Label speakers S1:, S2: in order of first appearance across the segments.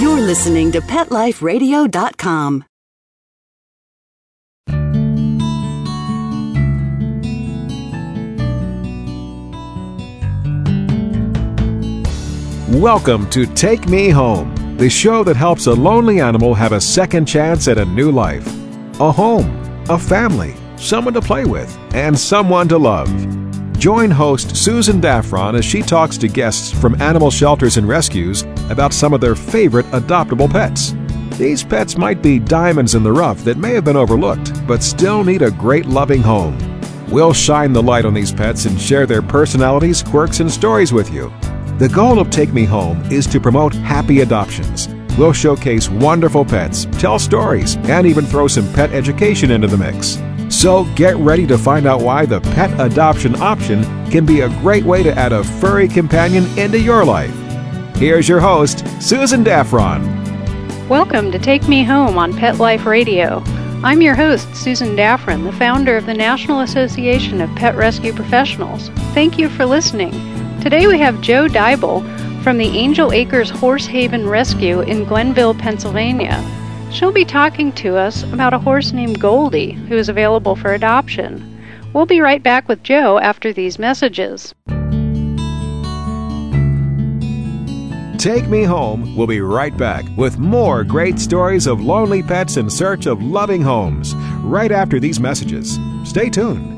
S1: You're listening to PetLifeRadio.com.
S2: Welcome to Take Me Home, the show that helps a lonely animal have a second chance at a new life. A home, a family, someone to play with, and someone to love. Join host Susan Daffron as she talks to guests from animal shelters and rescues about some of their favorite adoptable pets. These pets might be diamonds in the rough that may have been overlooked, but still need a great loving home. We'll shine the light on these pets and share their personalities, quirks, and stories with you. The goal of Take Me Home is to promote happy adoptions. We'll showcase wonderful pets, tell stories, and even throw some pet education into the mix. So get ready to find out why the pet adoption option can be a great way to add a furry companion into your life. Here's your host, Susan Daffron.
S3: Welcome to Take Me Home on Pet Life Radio. I'm your host, Susan Daffron, the founder of the National Association of Pet Rescue Professionals. Thank you for listening. Today we have Joe Deibel from the Angel Acres Horse Haven Rescue in Glenville, Pennsylvania. She'll be talking to us about a horse named Goldie who is available for adoption. We'll be right back with Joe after these messages.
S2: Take Me Home We'll be right back with more great stories of lonely pets in search of loving homes right after these messages. Stay tuned.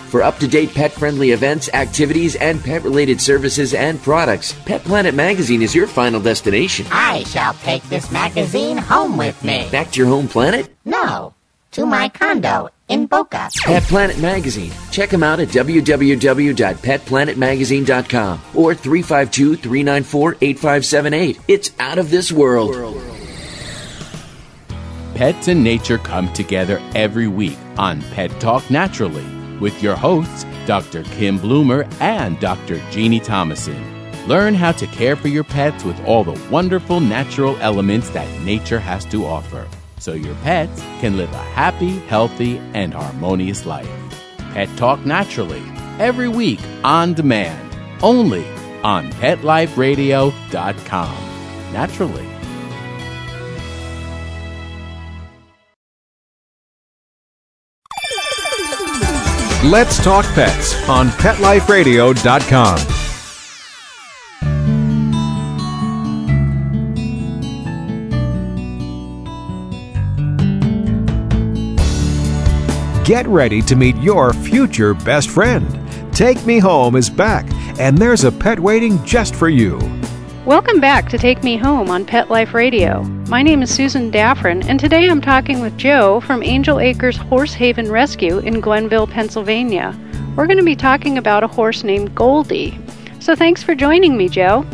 S4: For up to date pet friendly events, activities, and pet related services and products, Pet Planet Magazine is your final destination.
S5: I shall take this magazine home with me.
S4: Back to your home planet?
S5: No, to my condo in Boca.
S4: Pet Planet Magazine. Check them out at www.petplanetmagazine.com or 352 394 8578. It's out of this world.
S6: Pets and nature come together every week on Pet Talk Naturally with your hosts, Dr. Kim Bloomer and Dr. Jeannie Thomason. Learn how to care for your pets with all the wonderful natural elements that nature has to offer so your pets can live a happy, healthy, and harmonious life. Pet Talk Naturally, every week on demand, only on PetLifeRadio.com. Naturally.
S2: Let's Talk Pets on PetLifeRadio.com. Get ready to meet your future best friend. Take Me Home is back, and there's a pet waiting just for you.
S3: Welcome back to Take Me Home on Pet Life Radio. My name is Susan Daffron, and today I'm talking with Joe from Angel Acres Horse Haven Rescue in Glenville, Pennsylvania. We're going to be talking about a horse named Goldie. So thanks for joining me, Joe.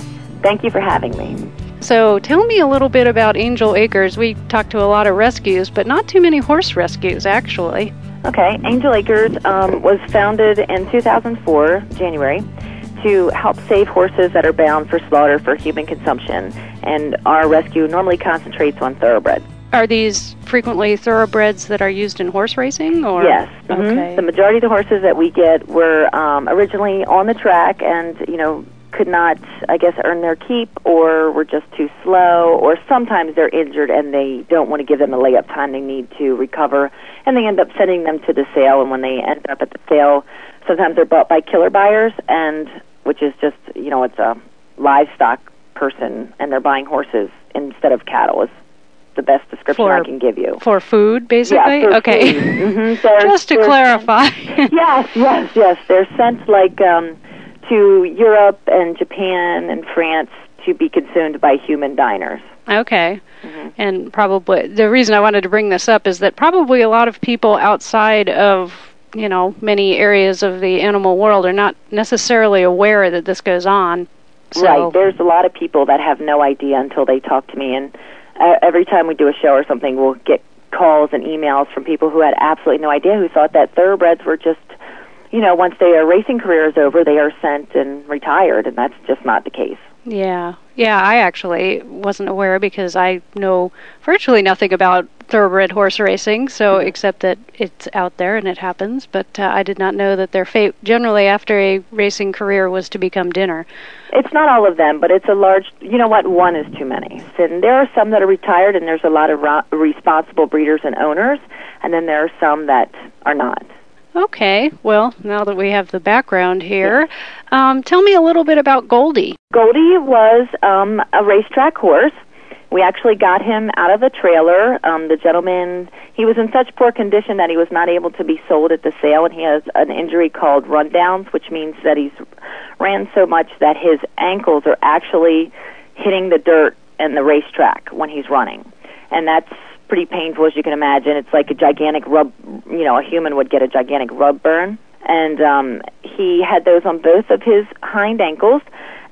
S7: Thank you for having me.
S3: So tell me a little bit about Angel Acres. We talk to a lot of rescues, but not too many horse rescues, actually.
S7: Okay, Angel Acres um, was founded in 2004, January, to help save horses that are bound for slaughter for human consumption. And our rescue normally concentrates on thoroughbreds.
S3: Are these frequently thoroughbreds that are used in horse racing, or
S7: Yes. mhm.
S3: Okay.
S7: The majority of the horses that we get were um, originally on the track and, you know, could not, I guess, earn their keep or were just too slow, or sometimes they're injured and they don't want to give them the layup time they need to recover, and they end up sending them to the sale. And when they end up at the sale, sometimes they're bought by killer buyers, and which is just, you know, it's a livestock person, and they're buying horses instead of cattle. Is the best description
S3: For-
S7: I can give you.
S3: for food, basically.
S7: Yeah,
S3: okay.
S7: Mhm.
S3: Just to clarify.
S7: yes, yes, yes. They're sent like um, to Europe and Japan and France to be consumed by human diners.
S3: Okay.
S7: Mm-hmm.
S3: And probably the reason I wanted to bring this up is that probably a lot of people outside of you know, many areas of the animal world are not necessarily aware that this goes on. So,
S7: Right. There's a lot of people that have no idea until they talk to me, and uh, every time we do a show or something, we'll get calls and emails from people who had absolutely no idea, who thought that thoroughbreds were just, you know, once their racing career is over, they are sent and retired, and that's just not the case.
S3: Yeah. Yeah, I actually wasn't aware because I know virtually nothing about thoroughbred horse racing, so except that it's out there and it happens, but uh, I did not know that their fate generally after a racing career was to become dinner.
S7: It's not all of them, but it's a large. You know what? One is too many. And there are some that are retired, and there's a lot of ra- responsible breeders and owners, and then there are some that are not.
S3: Okay, well, now that we have the background here, um, tell me a little bit about Goldie.
S7: Goldie was um, a racetrack horse. We actually got him out of the trailer. Um, the gentleman, he was in such poor condition that he was not able to be sold at the sale, and he has an injury called rundowns, which means that he's ran so much that his ankles are actually hitting the dirt and the racetrack when he's running, and that's pretty painful as you can imagine. It's like a gigantic rub, you know, a human would get a gigantic rub burn, and um, he had those on both of his hind ankles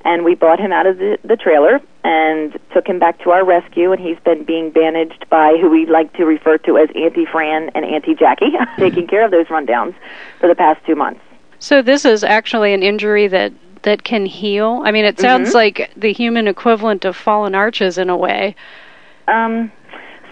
S7: and we brought him out of the, the trailer and took him back to our rescue and he's been being bandaged by who we like to refer to as Auntie Fran and Auntie Jackie, taking care of those rundowns for the past two months.
S3: So this is actually an injury that that can heal. I mean, it sounds like the human equivalent of fallen arches in a way.
S7: Um,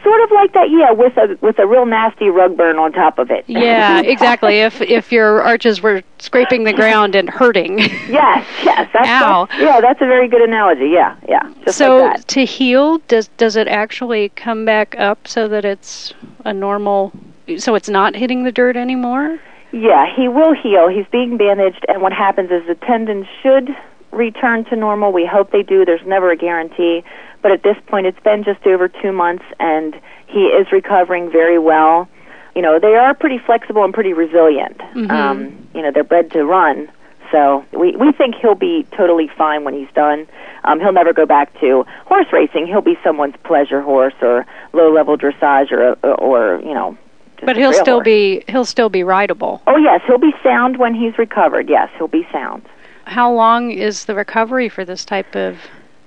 S7: sort of like that, yeah, with a with a real nasty rug burn on top of it.
S3: Yeah, exactly. if if your arches were scraping the ground and hurting.
S7: yes, yes. That's,
S3: Ow.
S7: that's- yeah, that's a very good analogy. Yeah, yeah.
S3: So
S7: like
S3: to heal, does does it actually come back up so that it's a normal? So it's not hitting the dirt anymore.
S7: Yeah, he will heal. He's being bandaged, and what happens is the tendons should return to normal. We hope they do. There's never a guarantee, but at this point, it's been just over two months, and he is recovering very well. You know, they are pretty flexible and pretty resilient. Um, you know, they're bred to run, so we we think he'll be totally fine when he's done. Um, he'll never go back to horse racing. He'll be someone's pleasure horse or low level dressage or or you know.
S3: But he'll still
S7: horse.
S3: be he'll still be rideable.
S7: Oh yes, he'll be sound when he's recovered. Yes, he'll be sound.
S3: How long is the recovery for this type of?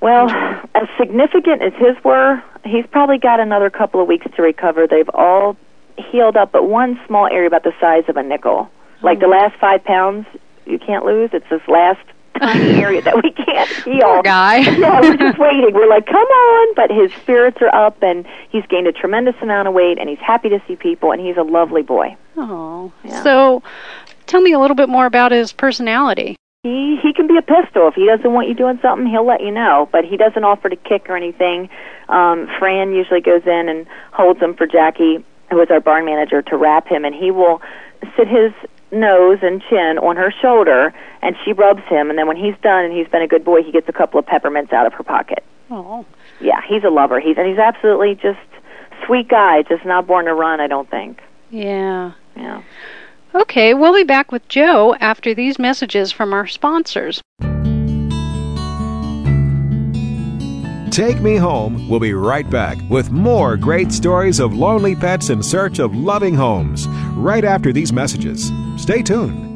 S7: Well, as significant as his were, he's probably got another couple of weeks to recover. They've all healed up, but one small area about the size of a nickel. Like the hmm. last five pounds, you can't lose. It's this last tiny area that we can't heal.
S3: Poor guy.
S7: yeah, we're just waiting. We're like, come on! But his spirits are up, and he's gained a tremendous amount of weight, and he's happy to see people, and he's a lovely boy.
S3: Oh, so tell me a little bit more about his personality.
S7: He he can be a pistol if he doesn't want you doing something. He'll let you know, but he doesn't offer to kick or anything. Um, Fran usually goes in and holds him for Jackie, who is our barn manager, to wrap him, and he will sit his nose and chin on her shoulder, and she rubs him, and then when he's done and he's been a good boy, he gets a couple of peppermints out of her pocket.
S3: Oh,
S7: Yeah, he's a lover. He's and he's absolutely just sweet guy, just not born to run. I don't think.
S3: yeah.
S7: Yeah.
S3: Okay, we'll be back with Joe after these messages from our sponsors.
S2: Take Me Home We'll be right back with more great stories of lonely pets in search of loving homes right after these messages. Stay tuned.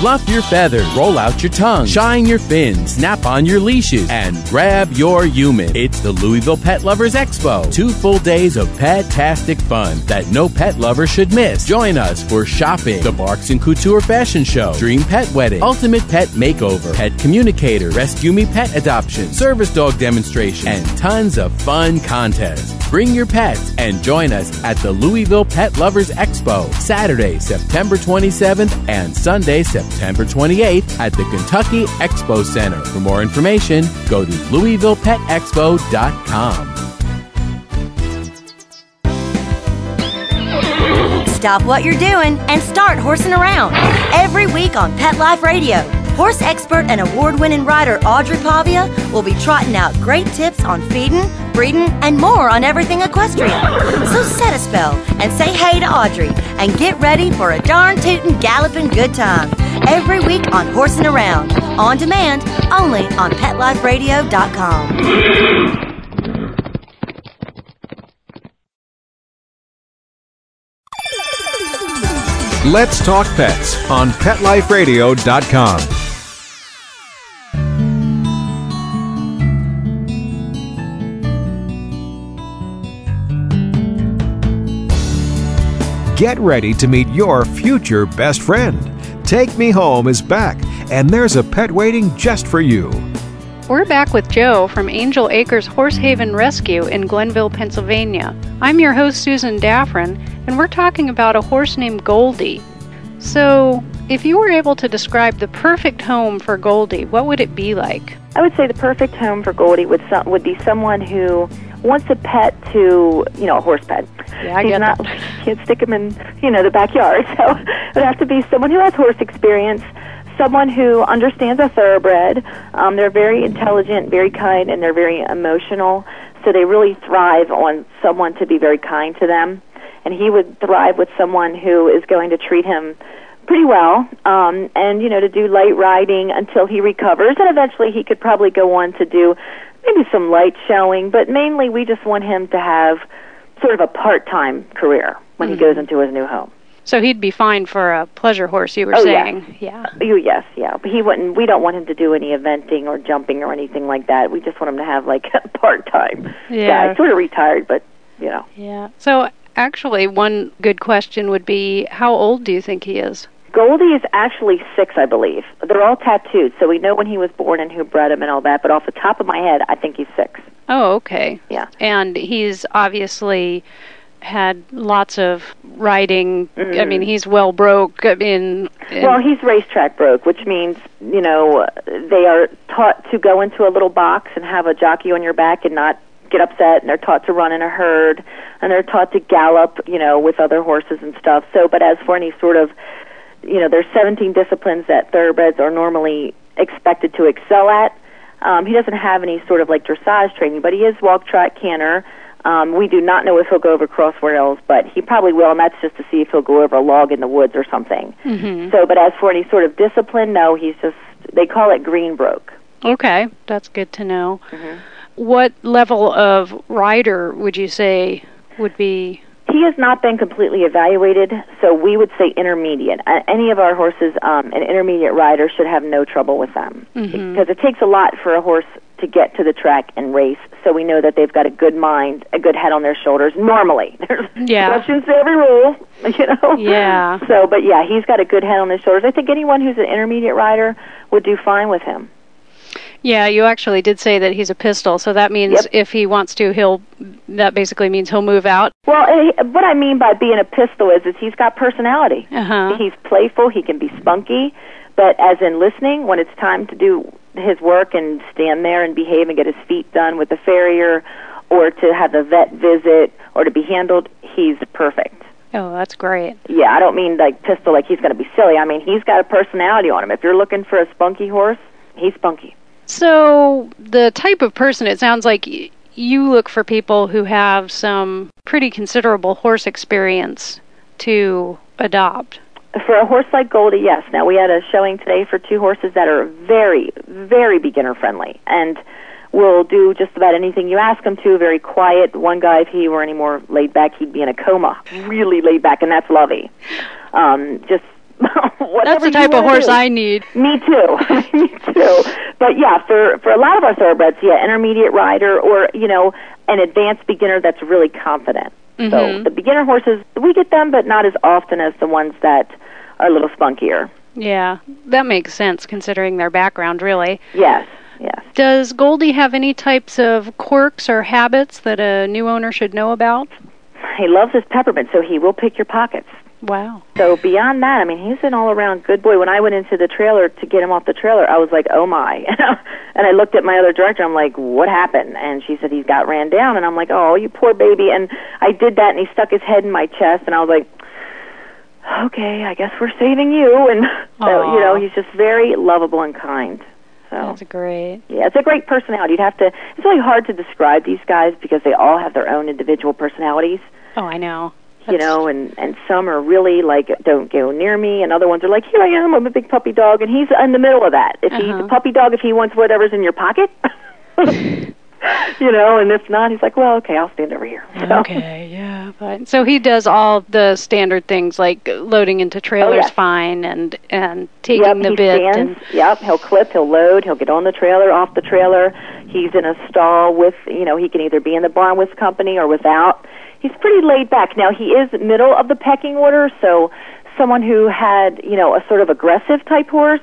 S6: Fluff your feathers, roll out your tongue, shine your fins, snap on your leashes, and grab your human. It's the Louisville Pet Lovers Expo. Two full days of pet-tastic fun that no pet lover should miss. Join us for shopping, the Barks and Couture Fashion Show, Dream Pet Wedding, Ultimate Pet Makeover, Pet Communicator, Rescue Me Pet Adoption, Service Dog Demonstration, and tons of fun contests. Bring your pets and join us at the Louisville Pet Lovers Expo, Saturday, September 27th and Sunday, September 28th at the Kentucky Expo Center. For more information, go to louisvillepetexpo.com.
S8: Stop what you're doing and start horsing around. Every week on Pet Life Radio, horse expert and award winning rider Audrey Pavia will be trotting out great tips on feeding, breeding, and more on everything equestrian. So set a spell and say hey to Audrey and get ready for a darn tootin' galloping good time. Every week on Horsing Around, on demand, only on PetLifeRadio.com.
S2: Let's Talk Pets on PetLifeRadio.com. Get ready to meet your future best friend. Take Me Home is back, and there's a pet waiting just for you.
S3: We're back with Joe from Angel Acres Horse Haven Rescue in Glenville, Pennsylvania. I'm your host, Susan Daffron, and we're talking about a horse named Goldie. So, if you were able to describe the perfect home for Goldie, what would it be like?
S7: I would say the perfect home for Goldie would some, would be someone who wants a pet to, you know, a horse pet.
S3: Yeah, I
S7: He's not,
S3: that.
S7: Can't stick him in, you know, the backyard. So it would have to be someone who has horse experience, someone who understands a thoroughbred. Um, they're very intelligent, very kind, and they're very emotional. So they really thrive on someone to be very kind to them. And he would thrive with someone who is going to treat him pretty well, um, and you know, to do light riding until he recovers, and eventually he could probably go on to do maybe some light showing. But mainly, we just want him to have sort of a part-time career when he mm-hmm. goes into his new home.
S3: So he'd be fine for a pleasure horse, you were
S7: Oh, yeah.
S3: saying. Yeah.
S7: You, yes, yeah, but he wouldn't. We don't want him to do any eventing or jumping or anything like that. We just want him to have like a part-time
S3: Yeah.
S7: guy, sort of retired, but you know.
S3: Yeah. So actually, one good question would be how old do you think he is?
S7: Goldie is actually six, I believe. They're all tattooed, so we know when he was born and who bred him and all that. But off the top of my head, I think he's six.
S3: Oh, okay.
S7: Yeah.
S3: And he's obviously had lots of riding. I mean, he's well broke. I mean,
S7: Mm-hmm. Well, he's racetrack broke, which means you know they are taught to go into a little box and have a jockey on your back and not get upset, and they're taught to run in a herd, and they're taught to gallop, you know, with other horses and stuff. So, but as for any sort of, you know, there's 17 disciplines that thoroughbreds are normally expected to excel at. Um, he doesn't have any sort of like dressage training, but he is walk, trot, canter. Um, we do not know if he'll go over cross rails, but he probably will, and that's just to see if he'll go over a log in the woods or something.
S3: Mhm.
S7: So, but as for any sort of discipline, no, he's just, they call it green broke.
S3: okay, that's good to know.
S7: Mm-hmm.
S3: What level of rider would you say would be?
S7: He has not been completely evaluated, so we would say intermediate. Uh, any of our horses, um, an intermediate rider should have no trouble with them
S3: Mhm.
S7: because it takes a lot for a horse to get to the track and race. So we know that they've got a good mind, a good head on their shoulders. Normally, there's
S3: Yeah.
S7: exceptions to every rule, you know.
S3: Yeah.
S7: So, but yeah, he's got a good head on his shoulders. I think anyone who's an intermediate rider would do fine with him.
S3: Yeah, you actually did say that he's a pistol, so that means
S7: Yep.
S3: if he wants to, he'll. That basically means he'll move out.
S7: Well, eh, what I mean by being a pistol is, is he's got personality.
S3: Uh-huh.
S7: He's playful. He can be spunky, but as in listening, when it's time to do his work and stand there and behave and get his feet done with the farrier, or to have the vet visit, or to be handled, he's perfect.
S3: Oh, that's great.
S7: Yeah, I don't mean like pistol, like he's going to be silly. I mean he's got a personality on him. If you're looking for a spunky horse, he's spunky.
S3: So, the type of person, it sounds like you look for people who have some pretty considerable horse experience to adopt.
S7: For a horse like Goldie, yes. Now we had a showing today for two horses that are very, very beginner friendly and will do just about anything you ask them to. Very quiet. One guy, if he were any more laid back, he'd be in a coma. Really laid back, and that's Lovey. Um, just
S3: That's the type of horse
S7: do.
S3: I need.
S7: Me too. Me too. But yeah, for for a lot of our thoroughbreds, yeah, intermediate rider or you know an advanced beginner that's really confident. So
S3: Mhm.
S7: the beginner horses, we get them, but not as often as the ones that are a little spunkier.
S3: Yeah, that makes sense considering their background, really.
S7: Yes, yes.
S3: Does Goldie have any types of quirks or habits that a new owner should know about?
S7: He loves his peppermint, so he will pick your pockets.
S3: Wow.
S7: So beyond that, I mean, he's an all-around good boy. When I went into the trailer to get him off the trailer, I was like, "Oh my!" and I looked at my other director. I'm like, "What happened?" And she said, "He's got ran down." And I'm like, "Oh, you poor baby." And I did that, and he stuck his head in my chest, and I was like, "Okay, I guess we're saving you." And so, you know, he's just very lovable and kind. So
S3: That's great.
S7: yeah, it's a great personality. You'd have to. It's really hard to describe these guys because they all have their own individual personalities
S3: Oh, I know.
S7: You know, and and some are really like don't go near me, and other ones are like here I am, I'm a big puppy dog, and he's in the middle of that. If he's
S3: Uh-huh.
S7: a puppy dog, if he wants whatever's in your pocket, you know, and if not, he's like, well, okay, I'll stand over here. So,
S3: Okay, yeah, but so he does all the standard things like loading into trailers
S7: yes.
S3: fine and and taking
S7: Yep,
S3: the
S7: he
S3: bit
S7: stands.
S3: and
S7: Yep, he'll clip, he'll load, he'll get on the trailer, off the trailer. He's in a stall with, you know, he can either be in the barn with company or without. He's pretty laid back. Now he is middle of the pecking order, so someone who had, you know, a sort of aggressive type horse,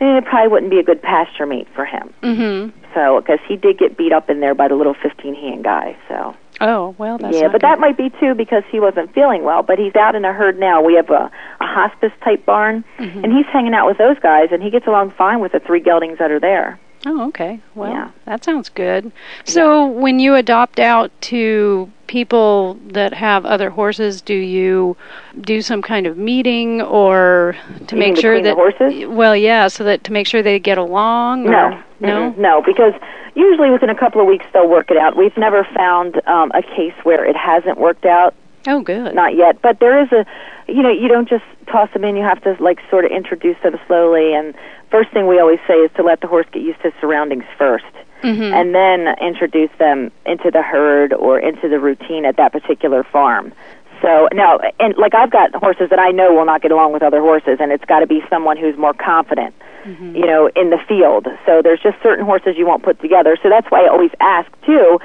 S7: eh, it probably wouldn't be a good pasture mate for him.
S3: Mhm.
S7: So, because he did get beat up in there by the little 15 hand guy. So,
S3: Oh, well, that's
S7: yeah, but
S3: good.
S7: that might be too because he wasn't feeling well. But he's out in a herd now. We have a, a hospice type barn,
S3: Mm-hmm.
S7: and he's hanging out with those guys, and he gets along fine with the three geldings that are there.
S3: Oh, okay. Well,
S7: Yeah.
S3: that sounds good. So, when you adopt out to people that have other horses, do you do some kind of meeting or to make sure that
S7: the horses?
S3: Well, yeah, so that to make sure they get along.
S7: No,
S3: or- no.
S7: Mm-mm, no, because usually within a couple of weeks they'll work it out. We've never found um, a case where it hasn't worked out.
S3: Oh, good.
S7: Not yet, but there is a, you know, you don't just toss them in. You have to like sort of introduce them slowly. And first thing we always say is to let the horse get used to surroundings 1st
S3: Mhm.
S7: and then introduce them into the herd or into the routine at that particular farm. So now, and like I've got horses that I know will not get along with other horses, and it's got to be someone who's more confident, you know, in the field. So there's just certain horses you won't put together. So that's why I always ask too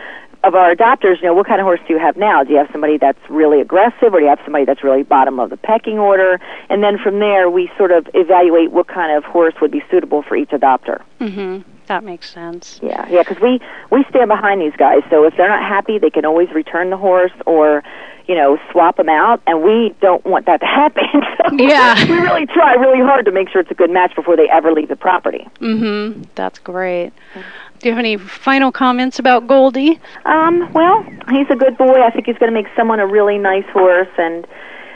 S7: of our adopters, you know, what kind of horse do you have now? Do you have somebody that's really aggressive, or do you have somebody that's really bottom of the pecking order? And then from there, we sort of evaluate what kind of horse would be suitable for each adopter.
S3: Mhm. That makes sense.
S7: Yeah, yeah, because we we stand behind these guys. So if they're not happy, they can always return the horse or, you know, swap them out. And we don't want that to happen. so
S3: Yeah.
S7: we really try really hard to make sure it's a good match before they ever leave the property.
S3: Mhm. That's great. Do you have any final comments about Goldie?
S7: Um, well, he's a good boy. I think he's going to make someone a really nice horse, and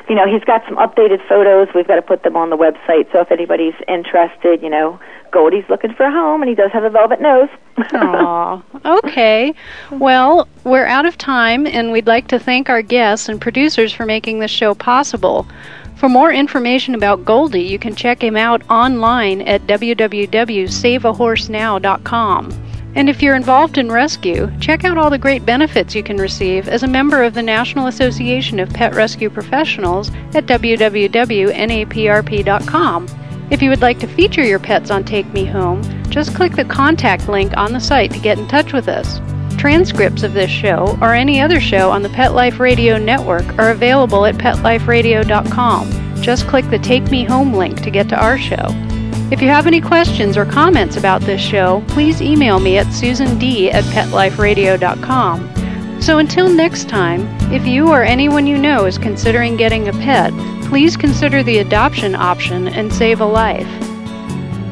S7: you know, he's got some updated photos. We've got to put them on the website. So if anybody's interested, you know, Goldie's looking for a home, and he does have a velvet nose.
S3: Aw, okay. Well, we're out of time, and we'd like to thank our guests and producers for making this show possible. For more information about Goldie, you can check him out online at www.saveahorsenow.com. And if you're involved in rescue, check out all the great benefits you can receive as a member of the National Association of Pet Rescue Professionals at www.naprp.com. If you would like to feature your pets on Take Me Home, just click the contact link on the site to get in touch with us. Transcripts of this show or any other show on the Pet Life Radio network are available at petliferadio.com. Just click the Take Me Home link to get to our show. If you have any questions or comments about this show, please email me at susand at petliferadio.com. So until next time, if you or anyone you know is considering getting a pet, please consider the adoption option and save a life.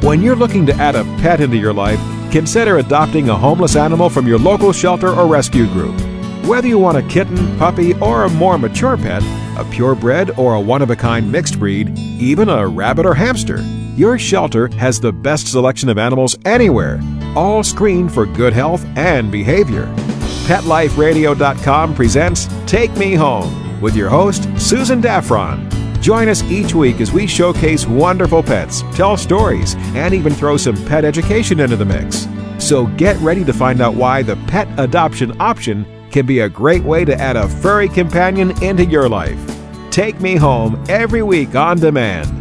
S2: When you're looking to add a pet into your life, consider adopting a homeless animal from your local shelter or rescue group. Whether you want a kitten, puppy, or a more mature pet, a purebred or a one of a kind mixed breed, even a rabbit or hamster, your shelter has the best selection of animals anywhere, all screened for good health and behavior. PetLifeRadio.com presents Take Me Home with your host, Susan Daffron. Join us each week as we showcase wonderful pets, tell stories, and even throw some pet education into the mix. So get ready to find out why the pet adoption option can be a great way to add a furry companion into your life. Take Me Home every week on demand,